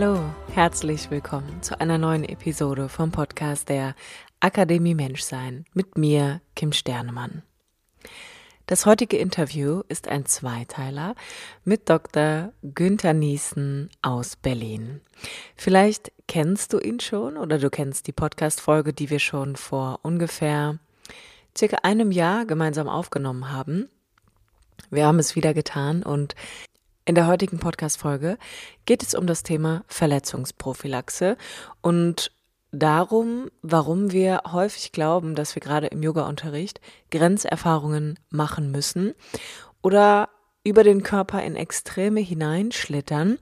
Hallo, herzlich willkommen zu einer neuen Episode vom Podcast der Akademie Menschsein mit mir, Kim Sternemann. Das heutige Interview ist ein Zweiteiler mit Dr. Günther Niesen aus Berlin. Vielleicht kennst du ihn schon oder du kennst die Podcast-Folge, die wir schon vor ungefähr circa einem Jahr gemeinsam aufgenommen haben. Wir haben es wieder getan und in der heutigen Podcast-Folge geht es um das Thema Verletzungsprophylaxe und darum, warum wir häufig glauben, dass wir gerade im Yoga-Unterricht Grenzerfahrungen machen müssen oder über den Körper in Extreme hineinschlittern,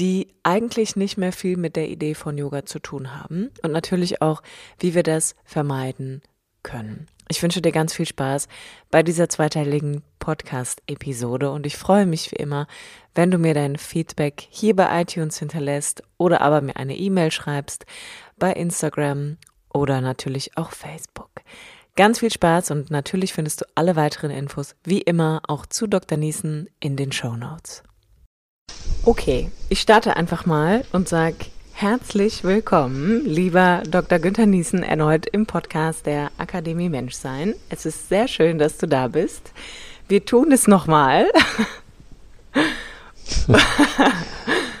die eigentlich nicht mehr viel mit der Idee von Yoga zu tun haben und natürlich auch, wie wir das vermeiden können. Ich wünsche dir ganz viel Spaß bei dieser zweiteiligen Podcast-Episode und ich freue mich wie immer, wenn du mir dein Feedback hier bei iTunes hinterlässt oder aber mir eine E-Mail schreibst bei Instagram oder natürlich auch Facebook. Ganz viel Spaß und natürlich findest du alle weiteren Infos wie immer auch zu Dr. Niesen in den Show Notes. Okay, ich starte einfach mal und sage Herzlich willkommen, lieber Dr. Günther Niesen, erneut im Podcast der Akademie Menschsein. Es ist sehr schön, dass du da bist. Wir tun es nochmal.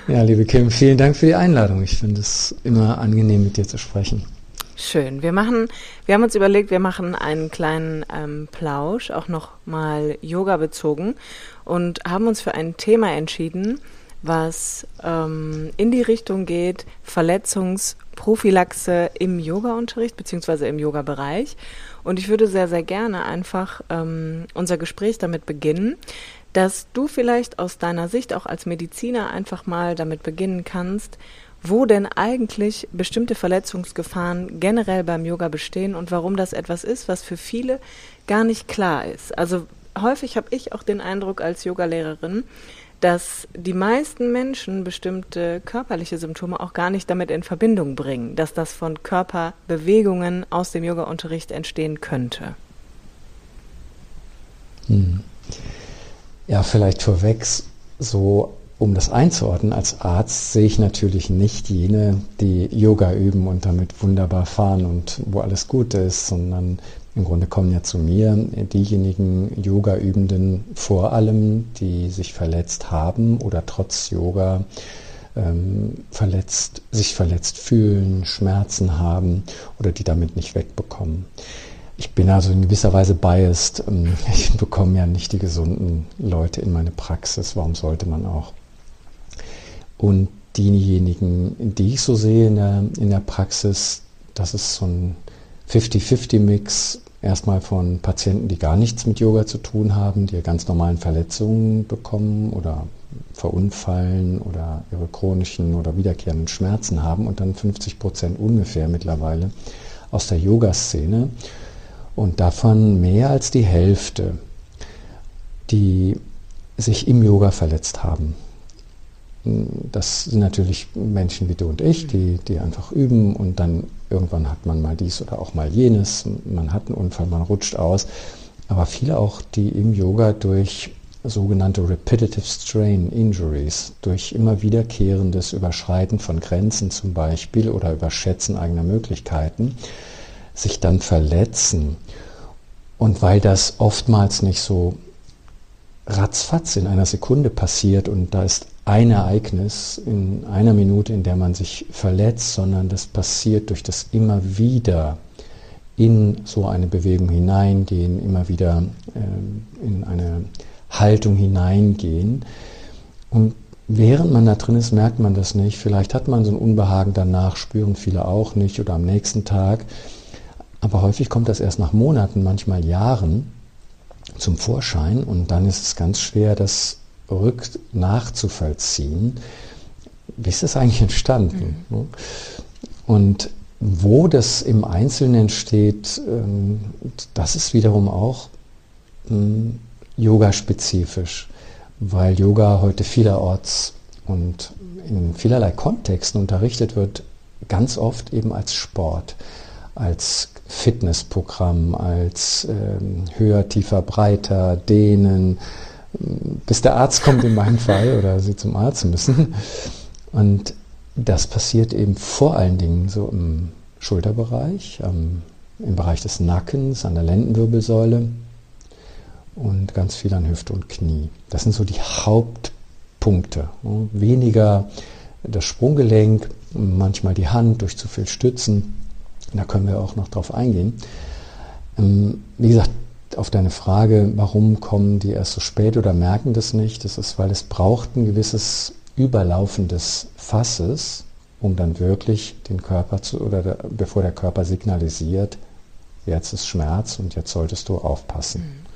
ja, liebe Kim, vielen Dank für die Einladung. Ich finde es immer angenehm, mit dir zu sprechen. Schön. Wir machen, wir haben uns überlegt, wir machen einen kleinen ähm, Plausch, auch nochmal Yoga bezogen und haben uns für ein Thema entschieden, was ähm, in die Richtung geht, Verletzungsprophylaxe im Yoga-Unterricht beziehungsweise im Yoga-Bereich. Und ich würde sehr, sehr gerne einfach ähm, unser Gespräch damit beginnen, dass du vielleicht aus deiner Sicht auch als Mediziner einfach mal damit beginnen kannst, wo denn eigentlich bestimmte Verletzungsgefahren generell beim Yoga bestehen und warum das etwas ist, was für viele gar nicht klar ist. Also häufig habe ich auch den Eindruck als Yogalehrerin, dass die meisten Menschen bestimmte körperliche Symptome auch gar nicht damit in Verbindung bringen, dass das von Körperbewegungen aus dem Yoga-Unterricht entstehen könnte. Hm. Ja, vielleicht vorweg, so um das einzuordnen, als Arzt sehe ich natürlich nicht jene, die Yoga üben und damit wunderbar fahren und wo alles gut ist, sondern im Grunde kommen ja zu mir diejenigen Yoga-Übenden vor allem, die sich verletzt haben oder trotz Yoga ähm, verletzt, sich verletzt fühlen, Schmerzen haben oder die damit nicht wegbekommen. Ich bin also in gewisser Weise biased. Ähm, ich bekomme ja nicht die gesunden Leute in meine Praxis. Warum sollte man auch? Und diejenigen, die ich so sehe in der, in der Praxis, das ist so ein 50-50-Mix erstmal von Patienten, die gar nichts mit Yoga zu tun haben, die ganz normalen Verletzungen bekommen oder verunfallen oder ihre chronischen oder wiederkehrenden Schmerzen haben und dann 50 Prozent ungefähr mittlerweile aus der Yoga-Szene und davon mehr als die Hälfte, die sich im Yoga verletzt haben. Das sind natürlich Menschen wie du und ich, die, die einfach üben und dann irgendwann hat man mal dies oder auch mal jenes, man hat einen Unfall, man rutscht aus. Aber viele auch, die im Yoga durch sogenannte Repetitive Strain Injuries, durch immer wiederkehrendes Überschreiten von Grenzen zum Beispiel oder Überschätzen eigener Möglichkeiten, sich dann verletzen. Und weil das oftmals nicht so ratzfatz in einer Sekunde passiert und da ist ein Ereignis in einer Minute, in der man sich verletzt, sondern das passiert durch das immer wieder in so eine Bewegung hineingehen, immer wieder äh, in eine Haltung hineingehen. Und während man da drin ist, merkt man das nicht. Vielleicht hat man so ein Unbehagen danach, spüren viele auch nicht oder am nächsten Tag. Aber häufig kommt das erst nach Monaten, manchmal Jahren zum Vorschein und dann ist es ganz schwer, das rück nachzuvollziehen, wie ist das eigentlich entstanden? Mhm. Und wo das im Einzelnen entsteht, ähm, das ist wiederum auch hm, yoga-spezifisch, weil Yoga heute vielerorts und in vielerlei Kontexten unterrichtet wird, ganz oft eben als Sport, als Fitnessprogramm, als ähm, höher, tiefer, breiter, dehnen, bis der Arzt kommt in meinem Fall oder sie zum Arzt müssen. Und das passiert eben vor allen Dingen so im Schulterbereich, ähm, im Bereich des Nackens, an der Lendenwirbelsäule und ganz viel an Hüfte und Knie. Das sind so die Hauptpunkte. Weniger das Sprunggelenk, manchmal die Hand durch zu viel Stützen. Da können wir auch noch drauf eingehen. Ähm, wie gesagt, auf deine Frage, warum kommen die erst so spät oder merken das nicht, das ist, weil es braucht ein gewisses Überlaufen des Fasses, um dann wirklich den Körper zu, oder der, bevor der Körper signalisiert, jetzt ist Schmerz und jetzt solltest du aufpassen. Mhm.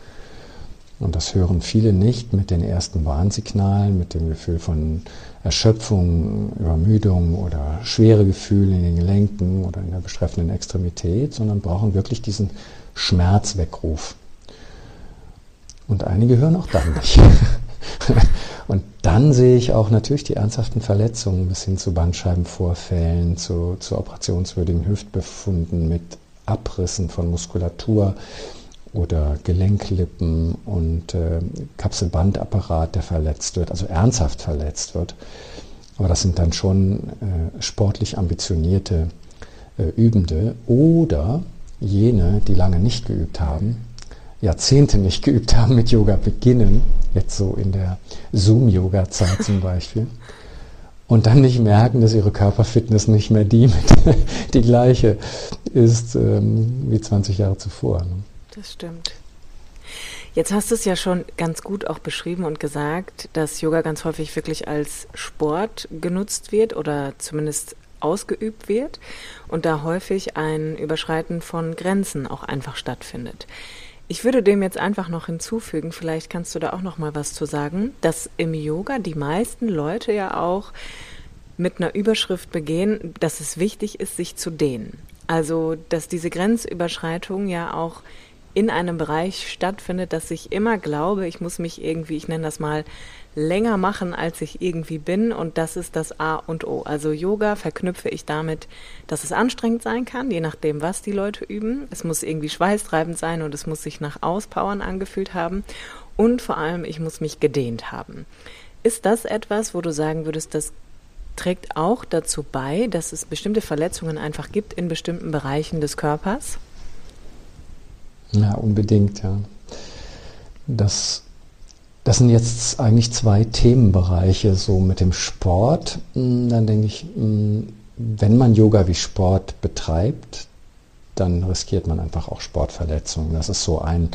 Und das hören viele nicht mit den ersten Warnsignalen, mit dem Gefühl von Erschöpfung, Übermüdung oder schwere Gefühle in den Gelenken oder in der betreffenden Extremität, sondern brauchen wirklich diesen Schmerzweckruf. Und einige hören auch dann nicht. Und dann sehe ich auch natürlich die ernsthaften Verletzungen bis hin zu Bandscheibenvorfällen, zu, zu operationswürdigen Hüftbefunden mit Abrissen von Muskulatur oder Gelenklippen und äh, Kapselbandapparat, der verletzt wird, also ernsthaft verletzt wird. Aber das sind dann schon äh, sportlich ambitionierte äh, Übende oder jene, die lange nicht geübt haben, Jahrzehnte nicht geübt haben mit Yoga beginnen, jetzt so in der Zoom-Yoga-Zeit zum Beispiel, und dann nicht merken, dass ihre Körperfitness nicht mehr die, die gleiche ist ähm, wie 20 Jahre zuvor. Ne? Das stimmt. Jetzt hast du es ja schon ganz gut auch beschrieben und gesagt, dass Yoga ganz häufig wirklich als Sport genutzt wird oder zumindest ausgeübt wird und da häufig ein Überschreiten von Grenzen auch einfach stattfindet. Ich würde dem jetzt einfach noch hinzufügen, vielleicht kannst du da auch noch mal was zu sagen, dass im Yoga die meisten Leute ja auch mit einer Überschrift begehen, dass es wichtig ist, sich zu dehnen. Also, dass diese Grenzüberschreitung ja auch in einem Bereich stattfindet, dass ich immer glaube, ich muss mich irgendwie, ich nenne das mal, länger machen, als ich irgendwie bin. Und das ist das A und O. Also Yoga verknüpfe ich damit, dass es anstrengend sein kann, je nachdem, was die Leute üben. Es muss irgendwie schweißtreibend sein und es muss sich nach Auspowern angefühlt haben. Und vor allem, ich muss mich gedehnt haben. Ist das etwas, wo du sagen würdest, das trägt auch dazu bei, dass es bestimmte Verletzungen einfach gibt in bestimmten Bereichen des Körpers? Ja, unbedingt, ja. Das das sind jetzt eigentlich zwei Themenbereiche, so mit dem Sport. Hm, dann denke ich, hm, wenn man Yoga wie Sport betreibt, dann riskiert man einfach auch Sportverletzungen. Das ist so ein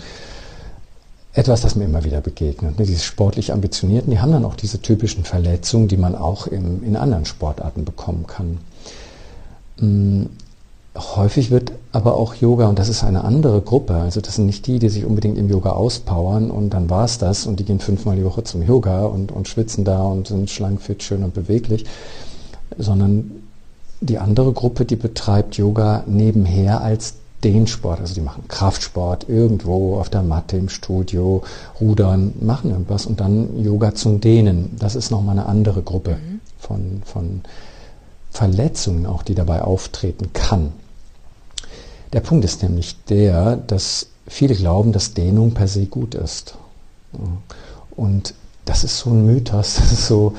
etwas, das mir immer wieder begegnet. Ne? Diese sportlich Ambitionierten, die haben dann auch diese typischen Verletzungen, die man auch in, in anderen Sportarten bekommen kann. Häufig wird aber auch Yoga, und das ist eine andere Gruppe, also das sind nicht die, die sich unbedingt im Yoga auspowern und dann war es das und die gehen fünfmal die Woche zum Yoga und, und schwitzen da und sind schlank, fit, schön und beweglich, sondern die andere Gruppe, die betreibt Yoga nebenher als den Sport, also die machen Kraftsport irgendwo auf der Matte im Studio, rudern, machen irgendwas und dann Yoga zum Dehnen. Das ist nochmal eine andere Gruppe mhm. von, von Verletzungen auch, die dabei auftreten kann. Der Punkt ist nämlich der, dass viele glauben, dass Dehnung per se gut ist. Und das ist so ein Mythos, das ist so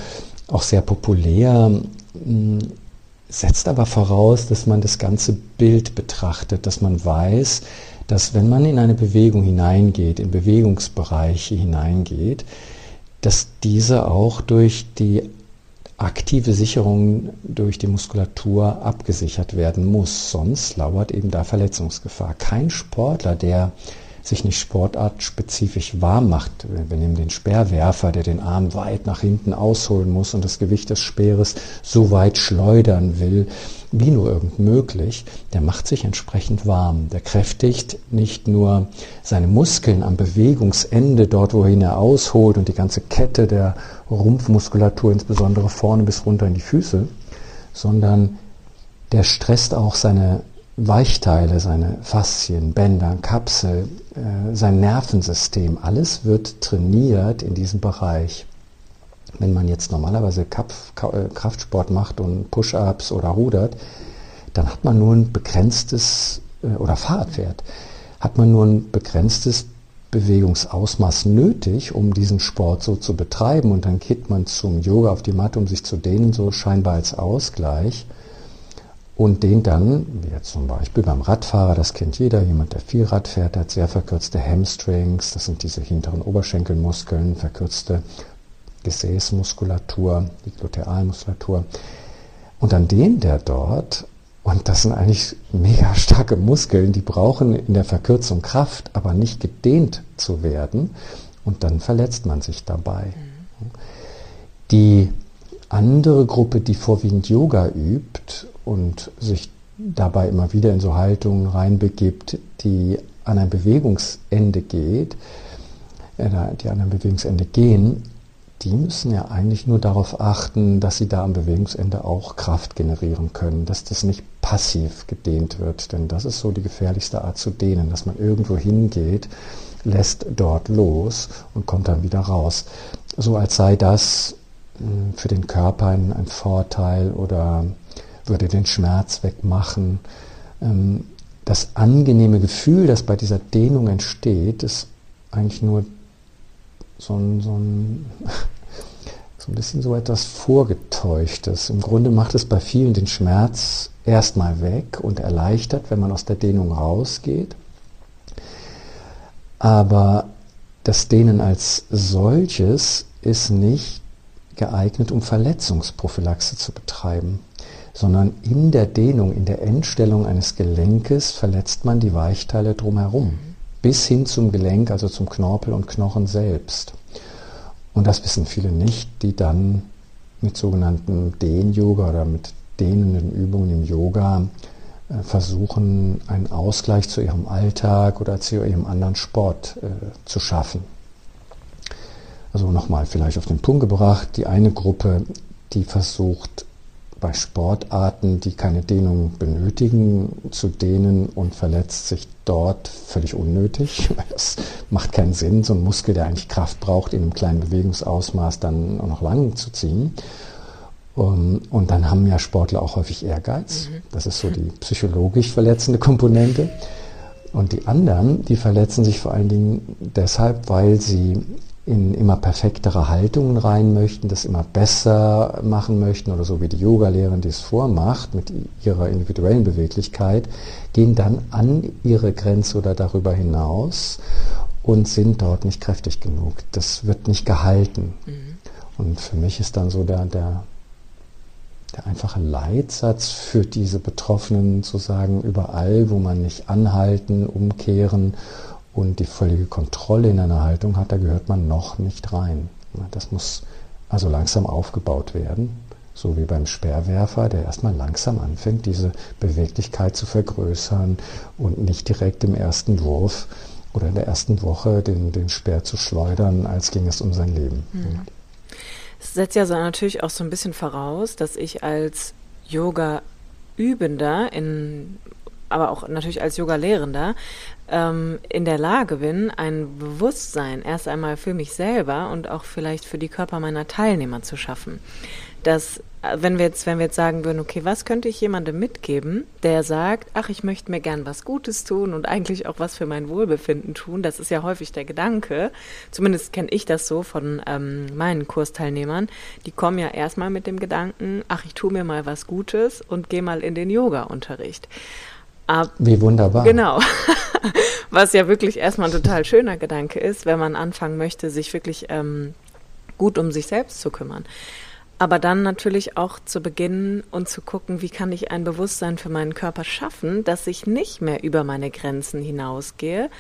auch sehr populär, setzt aber voraus, dass man das ganze Bild betrachtet, dass man weiß, dass wenn man in eine Bewegung hineingeht, in Bewegungsbereiche hineingeht, dass diese auch durch die aktive Sicherung durch die Muskulatur abgesichert werden muss. Sonst lauert eben da Verletzungsgefahr. Kein Sportler, der sich nicht sportartspezifisch warm macht. Wir nehmen den Speerwerfer, der den Arm weit nach hinten ausholen muss und das Gewicht des Speeres so weit schleudern will, wie nur irgend möglich, der macht sich entsprechend warm. Der kräftigt nicht nur seine Muskeln am Bewegungsende, dort wohin er ausholt und die ganze Kette der Rumpfmuskulatur, insbesondere vorne bis runter in die Füße, sondern der stresst auch seine Weichteile, seine Faszien, Bänder, Kapsel, äh, sein Nervensystem, alles wird trainiert in diesem Bereich. Wenn man jetzt normalerweise äh, Kraftsport macht und Push-ups oder rudert, dann hat man nur ein begrenztes, äh, oder Fahrrad fährt, hat man nur ein begrenztes Bewegungsausmaß nötig, um diesen Sport so zu betreiben. Und dann geht man zum Yoga auf die Matte, um sich zu dehnen, so scheinbar als Ausgleich und den dann, wie jetzt zum Beispiel beim Radfahrer, das kennt jeder, jemand, der viel Rad fährt, hat sehr verkürzte Hamstrings, das sind diese hinteren Oberschenkelmuskeln, verkürzte Gesäßmuskulatur, die Glutealmuskulatur. Und dann dehnt der dort, und das sind eigentlich mega starke Muskeln, die brauchen in der Verkürzung Kraft, aber nicht gedehnt zu werden. Und dann verletzt man sich dabei. Mhm. Die andere Gruppe, die vorwiegend Yoga übt und sich dabei immer wieder in so Haltungen reinbegibt, die an ein Bewegungsende geht, äh, die an ein Bewegungsende gehen, die müssen ja eigentlich nur darauf achten, dass sie da am Bewegungsende auch Kraft generieren können, dass das nicht passiv gedehnt wird, denn das ist so die gefährlichste Art zu dehnen, dass man irgendwo hingeht, lässt dort los und kommt dann wieder raus. So als sei das für den Körper ein, ein Vorteil oder würde den Schmerz wegmachen. Ähm, das angenehme Gefühl, das bei dieser Dehnung entsteht, ist eigentlich nur so ein, so ein, so ein bisschen so etwas Vorgetäuschtes. Im Grunde macht es bei vielen den Schmerz erstmal weg und erleichtert, wenn man aus der Dehnung rausgeht. Aber das Dehnen als solches ist nicht geeignet, um Verletzungsprophylaxe zu betreiben sondern in der Dehnung, in der Endstellung eines Gelenkes verletzt man die Weichteile drumherum, bis hin zum Gelenk, also zum Knorpel und Knochen selbst. Und das wissen viele nicht, die dann mit sogenannten Dehn-Yoga oder mit dehnenden Übungen im Yoga äh, versuchen, einen Ausgleich zu ihrem Alltag oder zu ihrem anderen Sport äh, zu schaffen. Also nochmal vielleicht auf den Punkt gebracht, die eine Gruppe, die versucht, bei Sportarten, die keine Dehnung benötigen, zu dehnen und verletzt sich dort völlig unnötig. Das macht keinen Sinn, so ein Muskel, der eigentlich Kraft braucht, in einem kleinen Bewegungsausmaß dann noch lang zu ziehen. Und dann haben ja Sportler auch häufig Ehrgeiz. Mhm. Das ist so die psychologisch verletzende Komponente. Und die anderen, die verletzen sich vor allen Dingen deshalb, weil sie in immer perfektere Haltungen rein möchten, das immer besser machen möchten oder so wie die Yoga-Lehrerin die es vormacht mit ihrer individuellen Beweglichkeit, gehen dann an ihre Grenze oder darüber hinaus und sind dort nicht kräftig genug. Das wird nicht gehalten. Mhm. Und für mich ist dann so der, der, der einfache Leitsatz für diese Betroffenen zu sagen, überall, wo man nicht anhalten, umkehren und die völlige Kontrolle in einer Haltung hat, da gehört man noch nicht rein. Das muss also langsam aufgebaut werden, so wie beim Speerwerfer, der erstmal langsam anfängt, diese Beweglichkeit zu vergrößern und nicht direkt im ersten Wurf oder in der ersten Woche den, den Speer zu schleudern, als ging es um sein Leben. Mhm. Es setzt ja so natürlich auch so ein bisschen voraus, dass ich als Yoga-Übender in aber auch natürlich als Yoga-Lehrender ähm, in der Lage bin, ein Bewusstsein erst einmal für mich selber und auch vielleicht für die Körper meiner Teilnehmer zu schaffen. Dass, äh, wenn wir jetzt, wenn wir jetzt sagen würden, okay, was könnte ich jemandem mitgeben, der sagt, ach, ich möchte mir gern was Gutes tun und eigentlich auch was für mein Wohlbefinden tun, das ist ja häufig der Gedanke, zumindest kenne ich das so von ähm, meinen Kursteilnehmern, die kommen ja erstmal mit dem Gedanken, ach, ich tue mir mal was Gutes und gehe mal in den Yoga-Unterricht. Ab, Wie wunderbar. Genau. Was ja wirklich erstmal ein total schöner Gedanke ist, wenn man anfangen möchte, sich wirklich ähm, gut um sich selbst zu kümmern. Aber dann natürlich auch zu beginnen und zu gucken, wie kann ich ein Bewusstsein für meinen Körper schaffen, dass ich nicht mehr über meine Grenzen hinausgehe,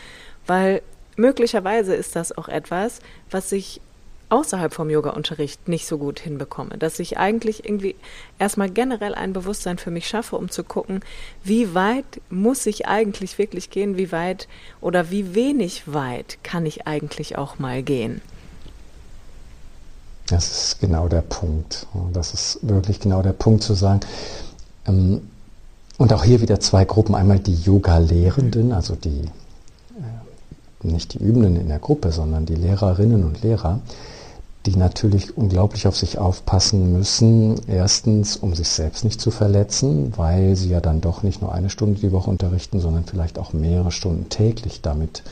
weil möglicherweise ist das auch etwas, was ich außerhalb vom Yoga-Unterricht nicht so gut hinbekomme, dass ich eigentlich irgendwie erstmal generell ein Bewusstsein für mich schaffe, um zu gucken, wie weit muss ich eigentlich wirklich gehen, wie weit oder wie wenig weit kann ich eigentlich auch mal gehen. Das ist genau der Punkt. Das ist wirklich genau der Punkt zu sagen. Ähm, und auch hier wieder zwei Gruppen. Einmal die Yoga-Lehrenden, also die, äh, nicht die Übenden in der Gruppe, sondern die Lehrerinnen und Lehrer, die natürlich unglaublich auf sich aufpassen müssen. Erstens, um sich selbst nicht zu verletzen, weil sie ja dann doch nicht nur eine Stunde die Woche unterrichten, sondern vielleicht auch mehrere Stunden täglich damit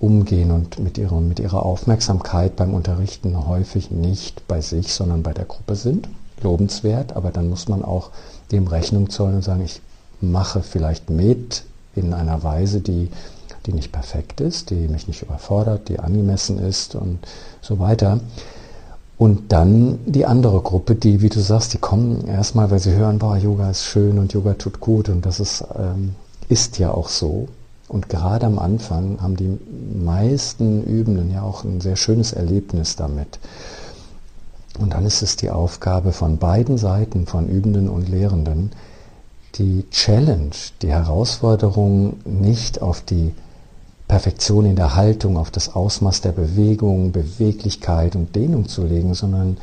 umgehen und mit ihrer, mit ihrer Aufmerksamkeit beim Unterrichten häufig nicht bei sich, sondern bei der Gruppe sind. Lobenswert, aber dann muss man auch dem Rechnung zollen und sagen, ich mache vielleicht mit in einer Weise, die, die nicht perfekt ist, die mich nicht überfordert, die angemessen ist und so weiter. Und dann die andere Gruppe, die, wie du sagst, die kommen erstmal, weil sie hören, boah, Yoga ist schön und Yoga tut gut und das ist, ähm, ist ja auch so. Und gerade am Anfang haben die meisten Übenden ja auch ein sehr schönes Erlebnis damit. Und dann ist es die Aufgabe von beiden Seiten, von Übenden und Lehrenden, die Challenge, die Herausforderung nicht auf die Perfektion in der Haltung, auf das Ausmaß der Bewegung, Beweglichkeit und Dehnung zu legen, sondern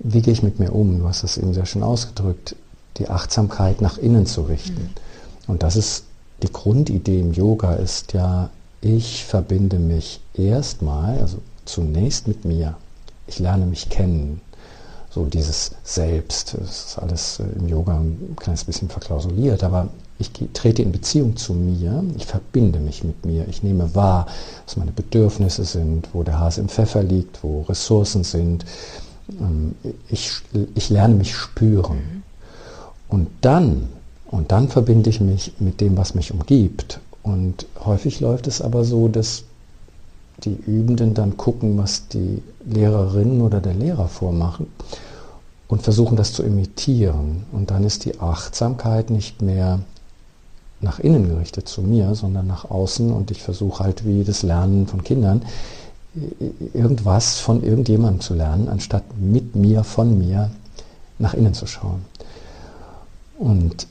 wie gehe ich mit mir um? Du hast das eben sehr schön ausgedrückt, die Achtsamkeit nach innen zu richten. Mhm. Und das ist die Grundidee im Yoga ist ja, ich verbinde mich erstmal, also zunächst mit mir. Ich lerne mich kennen. So dieses Selbst, das ist alles äh, im Yoga ein kleines bisschen verklausuliert, aber ich trete in Beziehung zu mir, ich verbinde mich mit mir, ich nehme wahr, was meine Bedürfnisse sind, wo der Hase im Pfeffer liegt, wo Ressourcen sind. Ähm, ich, ich lerne mich spüren. Und dann, und dann verbinde ich mich mit dem, was mich umgibt. Und häufig läuft es aber so, dass die Übenden dann gucken, was die Lehrerinnen oder der Lehrer vormachen und versuchen das zu imitieren. Und dann ist die Achtsamkeit nicht mehr nach innen gerichtet zu mir, sondern nach außen und ich versuche halt wie das Lernen von Kindern, irgendwas von irgendjemandem zu lernen, anstatt mit mir, von mir nach innen zu schauen. Und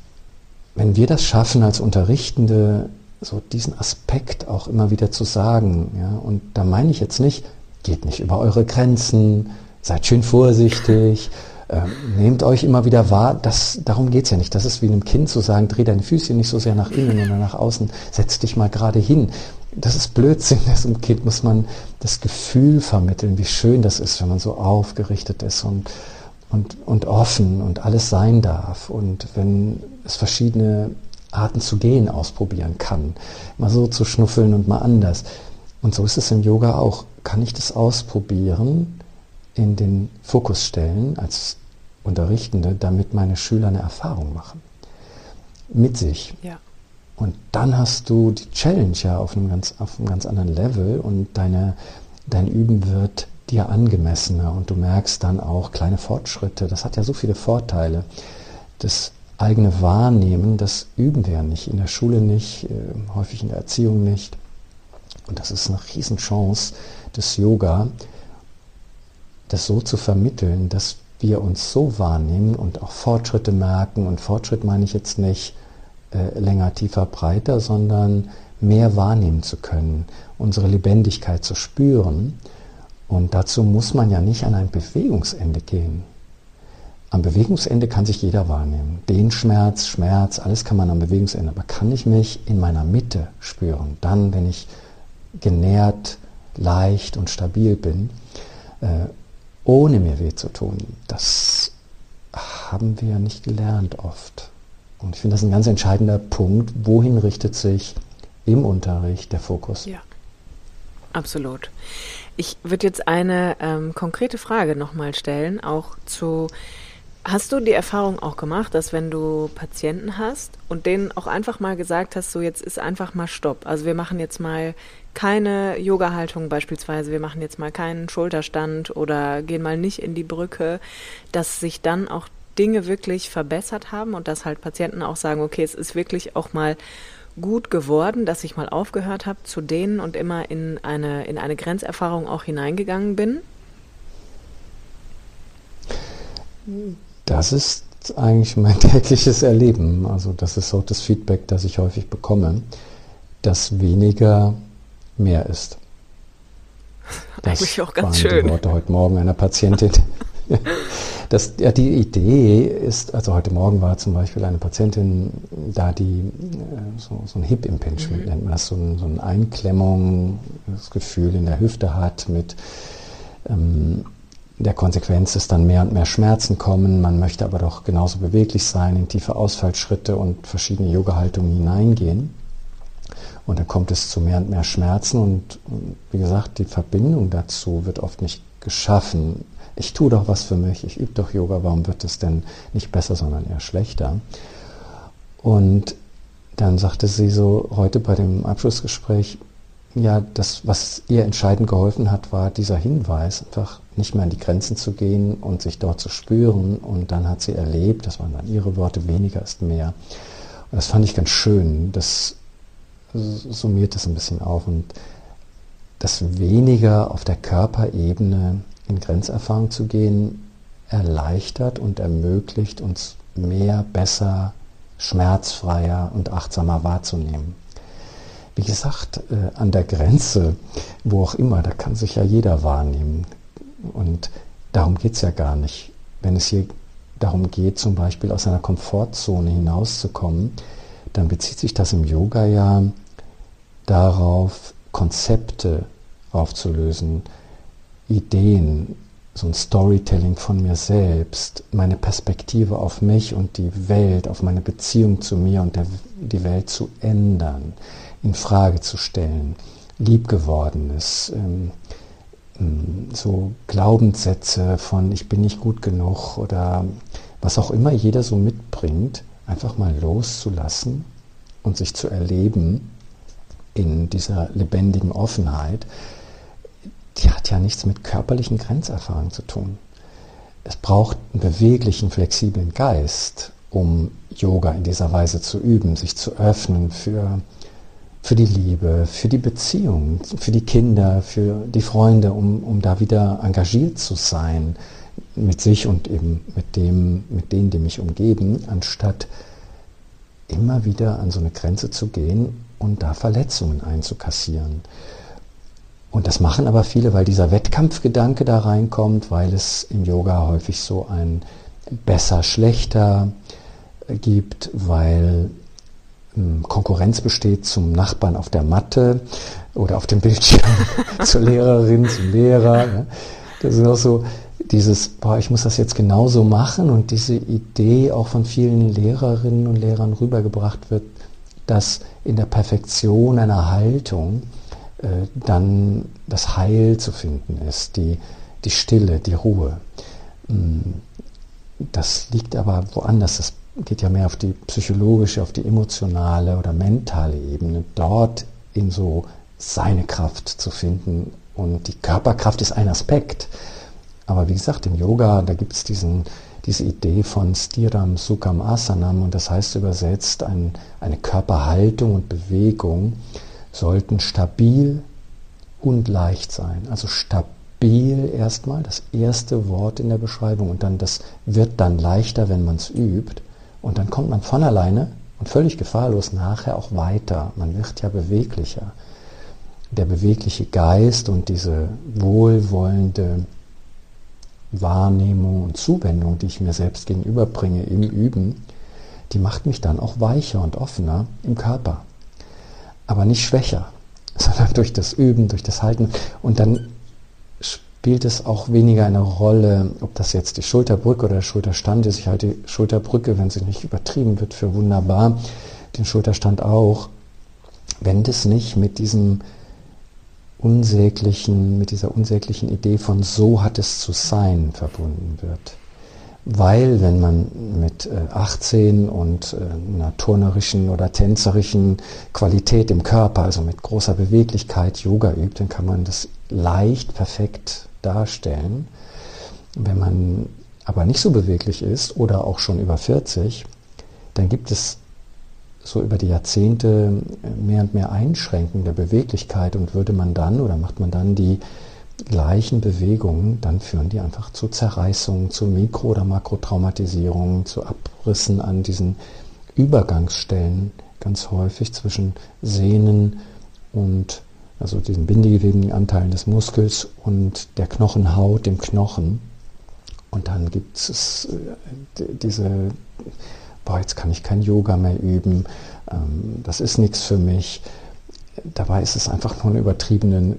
wenn wir das schaffen als Unterrichtende, so diesen Aspekt auch immer wieder zu sagen, ja, und da meine ich jetzt nicht, geht nicht über eure Grenzen, seid schön vorsichtig, ähm, nehmt euch immer wieder wahr, das, darum geht es ja nicht. Das ist wie einem Kind zu sagen, dreh deine Füße nicht so sehr nach innen oder nach außen, setz dich mal gerade hin. Das ist Blödsinn. Einem Kind muss man das Gefühl vermitteln, wie schön das ist, wenn man so aufgerichtet ist und, und, und offen und alles sein darf. Und wenn es verschiedene Arten zu gehen ausprobieren kann. Mal so zu schnuffeln und mal anders. Und so ist es im Yoga auch. Kann ich das ausprobieren? In den Fokus stellen als Unterrichtende, damit meine Schüler eine Erfahrung machen. Mit sich. Ja. Und dann hast du die Challenge ja auf einem ganz, auf einem ganz anderen Level und deine, dein Üben wird dir angemessener und du merkst dann auch kleine Fortschritte. Das hat ja so viele Vorteile. Das eigene Wahrnehmen, das üben wir ja nicht, in der Schule nicht, äh, häufig in der Erziehung nicht. Und das ist eine Riesenchance des Yoga, das so zu vermitteln, dass wir uns so wahrnehmen und auch Fortschritte merken. Und Fortschritt meine ich jetzt nicht äh, länger, tiefer, breiter, sondern mehr wahrnehmen zu können, unsere Lebendigkeit zu spüren. Und dazu muss man ja nicht an ein Bewegungsende gehen. Am Bewegungsende kann sich jeder wahrnehmen. Den Schmerz, Schmerz, alles kann man am Bewegungsende. Aber kann ich mich in meiner Mitte spüren? Dann, wenn ich genährt, leicht und stabil bin. Ohne mir weh zu tun. Das haben wir ja nicht gelernt oft. Und ich finde das ein ganz entscheidender Punkt. Wohin richtet sich im Unterricht der Fokus? Ja, absolut. Ich würde jetzt eine ähm, konkrete Frage nochmal stellen, auch zu Hast du die Erfahrung auch gemacht, dass wenn du Patienten hast und denen auch einfach mal gesagt hast, so jetzt ist einfach mal Stopp. Also wir machen jetzt mal keine Yoga-Haltung beispielsweise, wir machen jetzt mal keinen Schulterstand oder gehen mal nicht in die Brücke, dass sich dann auch Dinge wirklich verbessert haben und dass halt Patienten auch sagen, okay, es ist wirklich auch mal gut geworden, dass ich mal aufgehört habe zu dehnen und immer in eine, in eine Grenzerfahrung auch hineingegangen bin? Das ist eigentlich mein tägliches Erleben. Also das ist auch das Feedback, das ich häufig bekomme, dass weniger mehr ist. Das eigentlich auch ganz waren schön. Die Worte heute Morgen einer Patientin. das, ja, die Idee ist, also heute Morgen war zum Beispiel eine Patientin da, die äh, so, so ein Hip Impingement mhm. nennt man das, so, ein, so eine Einklemmung, das Gefühl in der Hüfte hat mit ähm, der Konsequenz ist dann mehr und mehr Schmerzen kommen. Man möchte aber doch genauso beweglich sein, in tiefe Ausfallschritte und verschiedene Yoga-Haltungen hineingehen. Und dann kommt es zu mehr und mehr Schmerzen und wie gesagt, die Verbindung dazu wird oft nicht geschaffen. Ich tue doch was für mich, ich übe doch Yoga, warum wird es denn nicht besser, sondern eher schlechter? Und dann sagte sie so heute bei dem Abschlussgespräch, ja, das, was ihr entscheidend geholfen hat, war dieser Hinweis, einfach nicht mehr an die Grenzen zu gehen und sich dort zu spüren. Und dann hat sie erlebt, das waren dann ihre Worte, weniger ist mehr. Und das fand ich ganz schön. Das summiert das ein bisschen auf. Und das weniger auf der Körperebene in Grenzerfahrung zu gehen, erleichtert und ermöglicht uns mehr, besser, schmerzfreier und achtsamer wahrzunehmen wie gesagt, äh, an der Grenze, wo auch immer, da kann sich ja jeder wahrnehmen. Und darum geht es ja gar nicht. Wenn es hier darum geht, zum Beispiel aus einer Komfortzone hinauszukommen, dann bezieht sich das im Yoga ja darauf, Konzepte aufzulösen, Ideen, so ein Storytelling von mir selbst, meine Perspektive auf mich und die Welt, auf meine Beziehung zu mir und der, die Welt zu ändern in Frage zu stellen, liebgewordenes, ähm, ähm, so Glaubenssätze von ich bin nicht gut genug oder was auch immer jeder so mitbringt, einfach mal loszulassen und sich zu erleben in dieser lebendigen Offenheit, die hat ja nichts mit körperlichen Grenzerfahrungen zu tun. Es braucht einen beweglichen, flexiblen Geist, um Yoga in dieser Weise zu üben, sich zu öffnen für für die Liebe, für die Beziehung, für die Kinder, für die Freunde, um, um da wieder engagiert zu sein mit sich und eben mit dem, mit denen, die mich umgeben, anstatt immer wieder an so eine Grenze zu gehen und da Verletzungen einzukassieren. Und das machen aber viele, weil dieser Wettkampfgedanke da reinkommt, weil es im Yoga häufig so ein besser, schlechter gibt, weil ähm, Konkurrenz besteht zum Nachbarn auf der Matte oder auf dem Bildschirm, zur Lehrerin, zum Lehrer. Ja. Das ist auch so dieses, boah, ich muss das jetzt genauso machen und diese Idee auch von vielen Lehrerinnen und Lehrern rübergebracht wird, dass in der Perfektion einer Haltung äh, dann das Heil zu finden ist, die, die Stille, die Ruhe. Mm, das liegt aber woanders. Das geht ja mehr auf die psychologische, auf die emotionale oder mentale Ebene, dort in so seine Kraft zu finden. Und die Körperkraft ist ein Aspekt. Aber wie gesagt, im Yoga, da gibt es diesen, diese Idee von Stiram Sukham Asanam und das heißt übersetzt, ein, eine Körperhaltung und Bewegung sollten stabil und leicht sein. Also stabil erstmal, das erste Wort in der Beschreibung und dann das wird dann leichter, wenn man es übt. Und dann kommt man von alleine und völlig gefahrlos nachher auch weiter. Man wird ja beweglicher. Der bewegliche Geist und diese wohlwollende Wahrnehmung und Zuwendung, die ich mir selbst gegenüberbringe im Üben, die macht mich dann auch weicher und offener im Körper. Aber nicht schwächer, sondern durch das Üben, durch das Halten. Und dann spielt es auch weniger eine Rolle, ob das jetzt die Schulterbrücke oder der Schulterstand ist. Ich halte die Schulterbrücke, wenn sie nicht übertrieben wird, für wunderbar. Den Schulterstand auch. Wenn das nicht mit diesem unsäglichen, mit dieser unsäglichen Idee von so hat es zu sein verbunden wird. Weil wenn man mit 18 äh, und äh, einer turnerischen oder tänzerischen Qualität im Körper, also mit großer Beweglichkeit Yoga übt, dann kann man das leicht perfekt darstellen. Wenn man aber nicht so beweglich ist oder auch schon über 40, dann gibt es so über die Jahrzehnte mehr und mehr einschränken der Beweglichkeit und würde man dann oder macht man dann die gleichen Bewegungen, dann führen die einfach zu Zerreißungen, zu Mikro- oder Makrotraumatisierungen, zu Abrissen an diesen Übergangsstellen, ganz häufig zwischen Sehnen und also diesen bindegewebigen Anteilen des Muskels und der Knochenhaut, dem Knochen. Und dann gibt es äh, diese, boah, jetzt kann ich kein Yoga mehr üben, ähm, das ist nichts für mich. Dabei ist es einfach nur eine übertriebene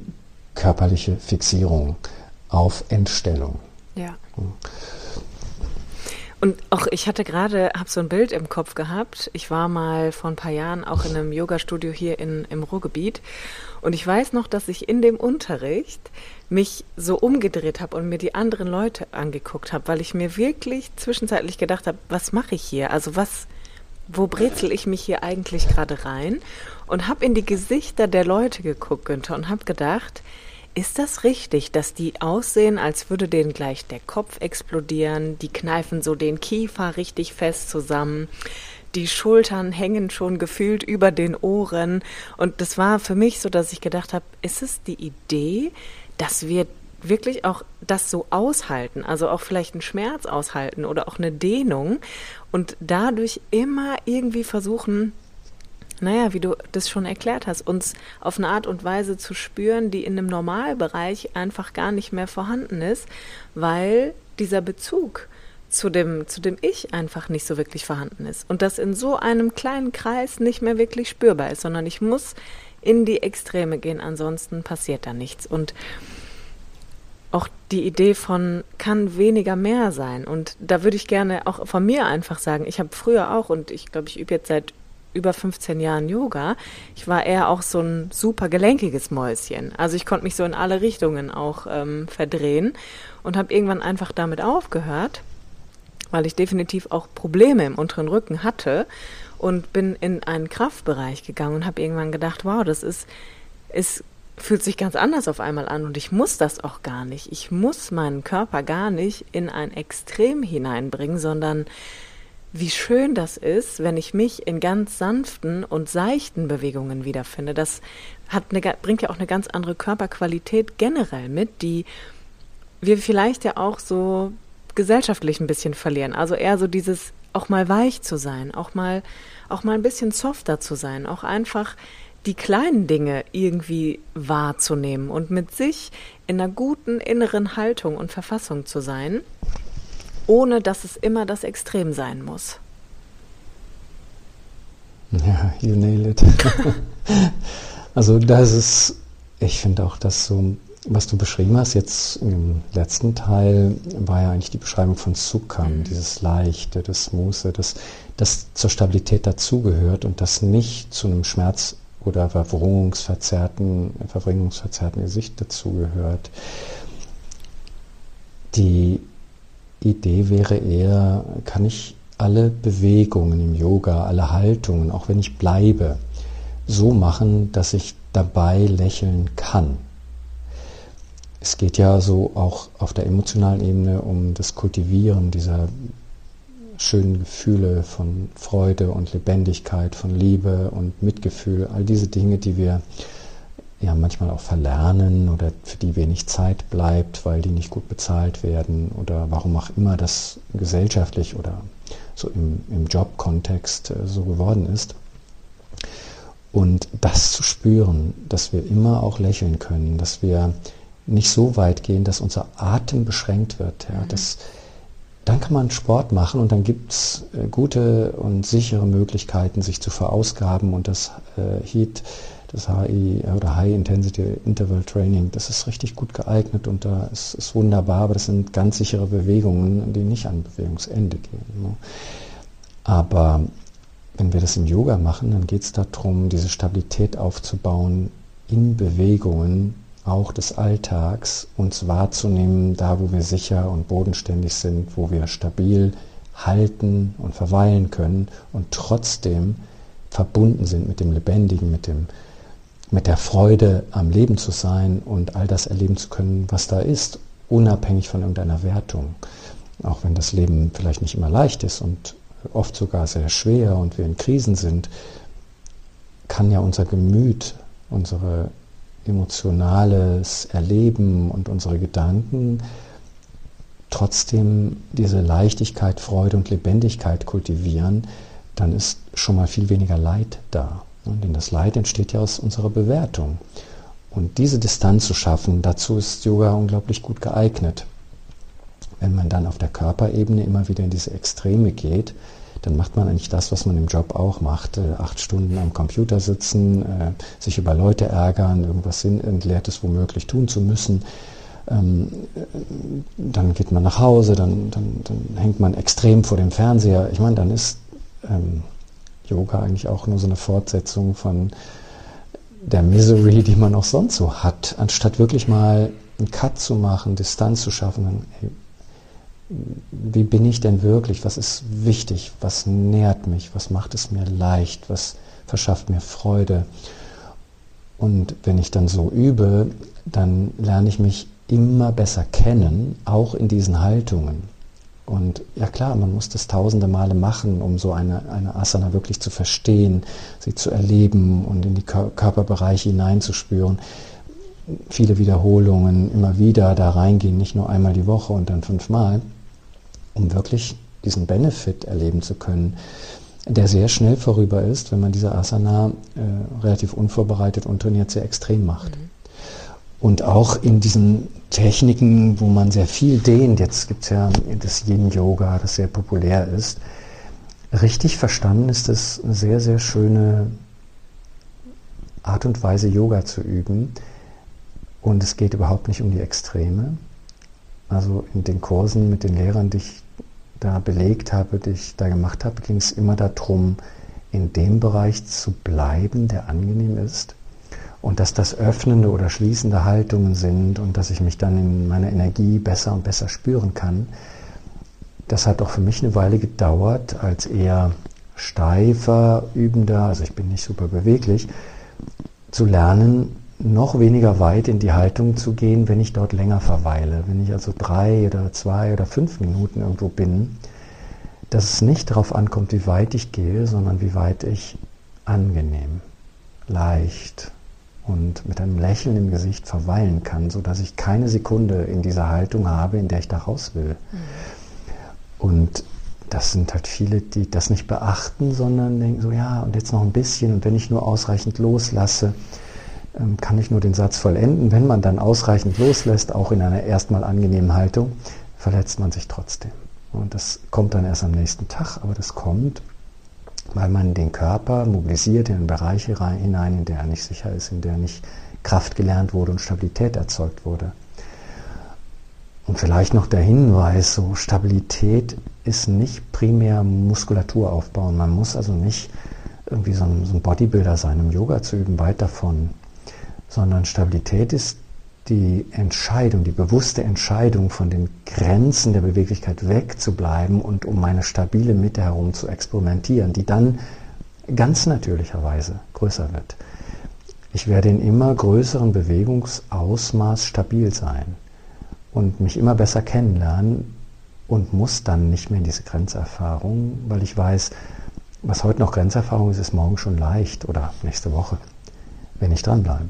körperliche Fixierung auf Entstellung. Ja. Und auch ich hatte gerade, habe so ein Bild im Kopf gehabt. Ich war mal vor ein paar Jahren auch in einem Yoga-Studio hier in, im Ruhrgebiet. Und ich weiß noch, dass ich in dem Unterricht mich so umgedreht habe und mir die anderen Leute angeguckt habe, weil ich mir wirklich zwischenzeitlich gedacht habe, was mache ich hier? Also was, wo brezel ich mich hier eigentlich gerade rein? Und habe in die Gesichter der Leute geguckt, Günther, und habe gedacht, ist das richtig, dass die aussehen, als würde denen gleich der Kopf explodieren, die kneifen so den Kiefer richtig fest zusammen, die Schultern hängen schon gefühlt über den Ohren. Und das war für mich so, dass ich gedacht habe, ist es die Idee, dass wir wirklich auch das so aushalten, also auch vielleicht einen Schmerz aushalten oder auch eine Dehnung und dadurch immer irgendwie versuchen, naja, wie du das schon erklärt hast, uns auf eine Art und Weise zu spüren, die in einem Normalbereich einfach gar nicht mehr vorhanden ist, weil dieser Bezug zu dem, zu dem Ich einfach nicht so wirklich vorhanden ist. Und das in so einem kleinen Kreis nicht mehr wirklich spürbar ist, sondern ich muss in die Extreme gehen, ansonsten passiert da nichts. Und auch die Idee von kann weniger mehr sein. Und da würde ich gerne auch von mir einfach sagen, ich habe früher auch, und ich glaube, ich übe jetzt seit über 15 Jahren Yoga. Ich war eher auch so ein super gelenkiges Mäuschen. Also ich konnte mich so in alle Richtungen auch ähm, verdrehen und habe irgendwann einfach damit aufgehört, weil ich definitiv auch Probleme im unteren Rücken hatte und bin in einen Kraftbereich gegangen und habe irgendwann gedacht, wow, das ist, ist fühlt sich ganz anders auf einmal an und ich muss das auch gar nicht. Ich muss meinen Körper gar nicht in ein Extrem hineinbringen, sondern wie schön das ist, wenn ich mich in ganz sanften und seichten Bewegungen wiederfinde. Das hat eine, bringt ja auch eine ganz andere Körperqualität generell mit, die wir vielleicht ja auch so gesellschaftlich ein bisschen verlieren. Also eher so dieses auch mal weich zu sein, auch mal auch mal ein bisschen softer zu sein, auch einfach die kleinen Dinge irgendwie wahrzunehmen und mit sich in einer guten inneren Haltung und Verfassung zu sein ohne dass es immer das Extrem sein muss. Ja, you nail it. also das ist, ich finde auch, dass so, was du beschrieben hast jetzt im letzten Teil, war ja eigentlich die Beschreibung von Sukkam, mhm. dieses Leichte, das Muße, das, das zur Stabilität dazugehört und das nicht zu einem Schmerz oder verwrungungsverzerrten, verwrungungsverzerrten Gesicht dazugehört. Die Idee wäre eher, kann ich alle Bewegungen im Yoga, alle Haltungen, auch wenn ich bleibe, so machen, dass ich dabei lächeln kann. Es geht ja so auch auf der emotionalen Ebene um das Kultivieren dieser schönen Gefühle von Freude und Lebendigkeit, von Liebe und Mitgefühl, all diese Dinge, die wir ja manchmal auch verlernen oder für die wenig Zeit bleibt, weil die nicht gut bezahlt werden oder warum auch immer das gesellschaftlich oder so im, im Jobkontext äh, so geworden ist. Und das zu spüren, dass wir immer auch lächeln können, dass wir nicht so weit gehen, dass unser Atem beschränkt wird. Ja, mhm. das, dann kann man Sport machen und dann gibt es äh, gute und sichere Möglichkeiten, sich zu verausgaben und das äh, Heat das HI oder High Intensity Interval Training, das ist richtig gut geeignet und da ist es wunderbar, aber das sind ganz sichere Bewegungen, die nicht an Bewegungsende gehen. Ne? Aber wenn wir das im Yoga machen, dann geht es darum, diese Stabilität aufzubauen in Bewegungen, auch des Alltags, uns wahrzunehmen, da wo wir sicher und bodenständig sind, wo wir stabil halten und verweilen können und trotzdem verbunden sind mit dem Lebendigen, mit dem mit der Freude am Leben zu sein und all das erleben zu können, was da ist, unabhängig von irgendeiner Wertung. Auch wenn das Leben vielleicht nicht immer leicht ist und oft sogar sehr schwer und wir in Krisen sind, kann ja unser Gemüt, unser emotionales Erleben und unsere Gedanken trotzdem diese Leichtigkeit, Freude und Lebendigkeit kultivieren, dann ist schon mal viel weniger Leid da. Denn das Leid entsteht ja aus unserer Bewertung. Und diese Distanz zu schaffen, dazu ist Yoga unglaublich gut geeignet. Wenn man dann auf der Körperebene immer wieder in diese Extreme geht, dann macht man eigentlich das, was man im Job auch macht. Äh, acht Stunden am Computer sitzen, äh, sich über Leute ärgern, irgendwas Sinnentleertes womöglich tun zu müssen. Ähm, äh, dann geht man nach Hause, dann, dann, dann hängt man extrem vor dem Fernseher. Ich meine, dann ist ähm, Yoga eigentlich auch nur so eine Fortsetzung von der Misery, die man auch sonst so hat, anstatt wirklich mal einen Cut zu machen, Distanz zu schaffen, dann, hey, wie bin ich denn wirklich? Was ist wichtig? Was nährt mich? Was macht es mir leicht? Was verschafft mir Freude? Und wenn ich dann so übe, dann lerne ich mich immer besser kennen, auch in diesen Haltungen. Und ja klar, man muss das tausende Male machen, um so eine, eine Asana wirklich zu verstehen, sie zu erleben und in die Körperbereiche hineinzuspüren. Viele Wiederholungen, immer wieder da reingehen, nicht nur einmal die Woche und dann fünfmal um wirklich diesen Benefit erleben zu können, der sehr schnell vorüber ist, wenn man diese Asana äh, relativ unvorbereitet und trainiert sehr extrem macht. Mhm. Und auch in diesen Techniken, wo man sehr viel dehnt, jetzt gibt es ja das Yin-Yoga, das sehr populär ist, richtig verstanden ist es eine sehr, sehr schöne Art und Weise, Yoga zu üben. Und es geht überhaupt nicht um die Extreme. Also in den Kursen mit den Lehrern, die ich da belegt habe, die ich da gemacht habe, ging es immer darum, in dem Bereich zu bleiben, der angenehm ist. Und dass das öffnende oder schließende Haltungen sind und dass ich mich dann in meiner Energie besser und besser spüren kann. Das hat auch für mich eine Weile gedauert, als eher steifer, übender, also ich bin nicht super beweglich, zu lernen, noch weniger weit in die Haltung zu gehen, wenn ich dort länger verweile. Wenn ich also drei oder zwei oder fünf Minuten irgendwo bin, dass es nicht darauf ankommt, wie weit ich gehe, sondern wie weit ich angenehm, leicht und mit einem Lächeln im Gesicht verweilen kann, sodass ich keine Sekunde in dieser Haltung habe, in der ich da raus will. Mhm. Und das sind halt viele, die das nicht beachten, sondern denken so, ja, und jetzt noch ein bisschen und wenn ich nur ausreichend loslasse, kann ich nur den Satz vollenden. Wenn man dann ausreichend loslässt, auch in einer erstmal angenehmen Haltung, verletzt man sich trotzdem. Und das kommt dann erst am nächsten Tag, aber das kommt, weil man den Körper mobilisiert in Bereiche hinein, in der er nicht sicher ist, in der nicht Kraft gelernt wurde und Stabilität erzeugt wurde. Und vielleicht noch der Hinweis, so Stabilität ist nicht primär Muskulatur aufbauen. Man muss also nicht irgendwie so ein, so ein Bodybuilder sein, um Yoga zu üben, weit davon sondern Stabilität ist die Entscheidung, die bewusste Entscheidung, von den Grenzen der Beweglichkeit wegzubleiben und um meine stabile Mitte herum zu experimentieren, die dann ganz natürlicherweise größer wird. Ich werde in immer größeren Bewegungsausmaß stabil sein und mich immer besser kennenlernen und muss dann nicht mehr in diese Grenzerfahrung, weil ich weiß, was heute noch Grenzerfahrung ist, ist morgen schon leicht oder nächste Woche, wenn ich dranbleibe.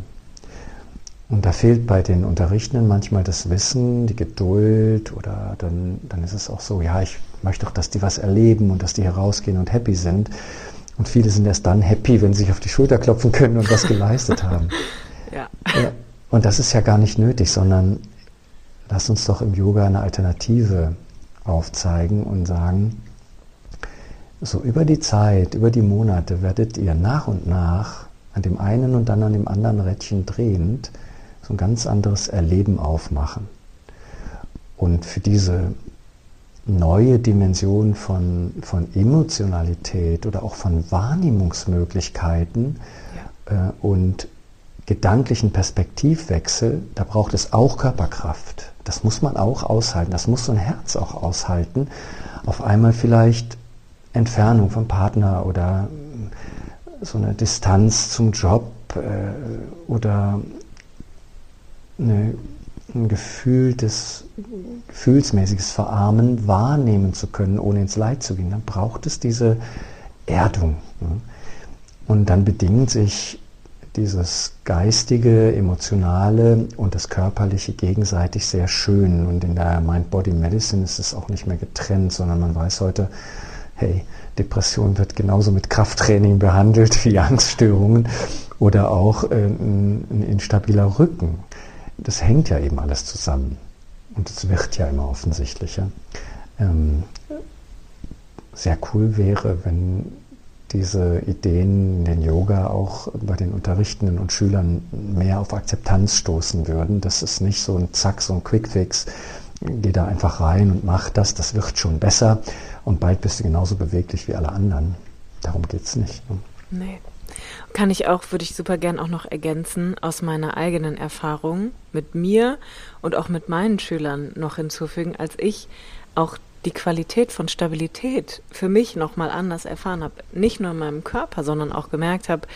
Und da fehlt bei den Unterrichtenden manchmal das Wissen, die Geduld oder dann, dann ist es auch so, ja, ich möchte doch, dass die was erleben und dass die herausgehen und happy sind. Und viele sind erst dann happy, wenn sie sich auf die Schulter klopfen können und was geleistet haben. Ja. ja. Und das ist ja gar nicht nötig, sondern lass uns doch im Yoga eine Alternative aufzeigen und sagen, so über die Zeit, über die Monate werdet ihr nach und nach an dem einen und dann an dem anderen Rädchen drehend so ein ganz anderes Erleben aufmachen. Und für diese neue Dimension von, von Emotionalität oder auch von Wahrnehmungsmöglichkeiten ja. äh, und gedanklichen Perspektivwechsel, da braucht es auch Körperkraft. Das muss man auch aushalten. Das muss so ein Herz auch aushalten. Auf einmal vielleicht Entfernung vom Partner oder so eine Distanz zum Job äh, oder eine ein gefühltes, gefühlsmäßiges Verarmen wahrnehmen zu können, ohne ins Leid zu gehen, dann braucht es diese Erdung. Und dann bedingt sich dieses geistige, emotionale und das körperliche gegenseitig sehr schön. Und in der Mind-Body-Medicine ist es auch nicht mehr getrennt, sondern man weiß heute, hey, Depression wird genauso mit Krafttraining behandelt wie Angststörungen oder auch äh, ein instabiler Rücken. Das hängt ja eben alles zusammen. Und es wird ja immer offensichtlicher. Ähm, sehr cool wäre, wenn diese Ideen in den Yoga auch bei den Unterrichtenden und Schülern mehr auf Akzeptanz stoßen würden. Das ist nicht so ein Zack, so ein Quickfix. Geh da einfach rein und mach das, das wird schon besser und bald bist du genauso beweglich wie alle anderen. Darum geht es nicht. Ne? Nee. Kann ich auch, würde ich super gern auch noch ergänzen, aus meiner eigenen Erfahrung mit mir und auch mit meinen Schülern noch hinzufügen, als ich auch die Qualität von Stabilität für mich nochmal anders erfahren habe. Nicht nur in meinem Körper, sondern auch gemerkt habe,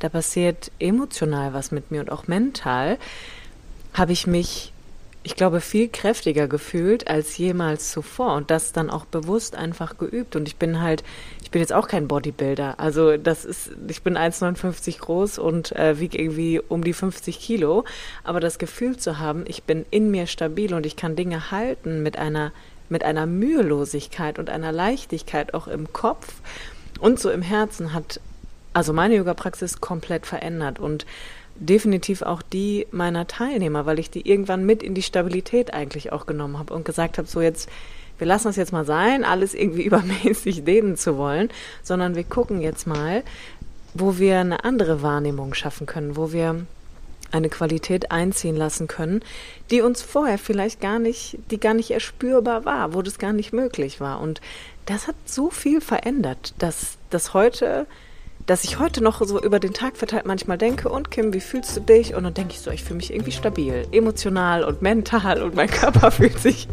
da passiert emotional was mit mir und auch mental, habe ich mich, ich glaube, viel kräftiger gefühlt als jemals zuvor und das dann auch bewusst einfach geübt. Und ich bin halt, bin jetzt auch kein Bodybuilder. Also das ist, ich bin 1,59 groß und äh, wiege irgendwie um die 50 Kilo. Aber das Gefühl zu haben, ich bin in mir stabil und ich kann Dinge halten mit einer mit einer Mühelosigkeit und einer Leichtigkeit auch im Kopf und so im Herzen hat also meine Yoga-Praxis komplett verändert und definitiv auch die meiner Teilnehmer, weil ich die irgendwann mit in die Stabilität eigentlich auch genommen habe und gesagt habe, so jetzt, wir lassen es jetzt mal sein, alles irgendwie übermäßig dehnen zu wollen, sondern wir gucken jetzt mal, wo wir eine andere Wahrnehmung schaffen können, wo wir eine Qualität einziehen lassen können, die uns vorher vielleicht gar nicht, die gar nicht erspürbar war, wo das gar nicht möglich war. Und das hat so viel verändert, dass das heute, dass ich heute noch so über den Tag verteilt manchmal denke, und Kim, wie fühlst du dich? Und dann denke ich so, ich fühle mich irgendwie stabil, emotional und mental und mein Körper fühlt sich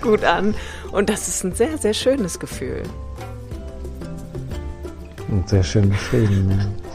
gut an. Und das ist ein sehr, sehr schönes Gefühl. Und sehr schön beschrieben. Ja.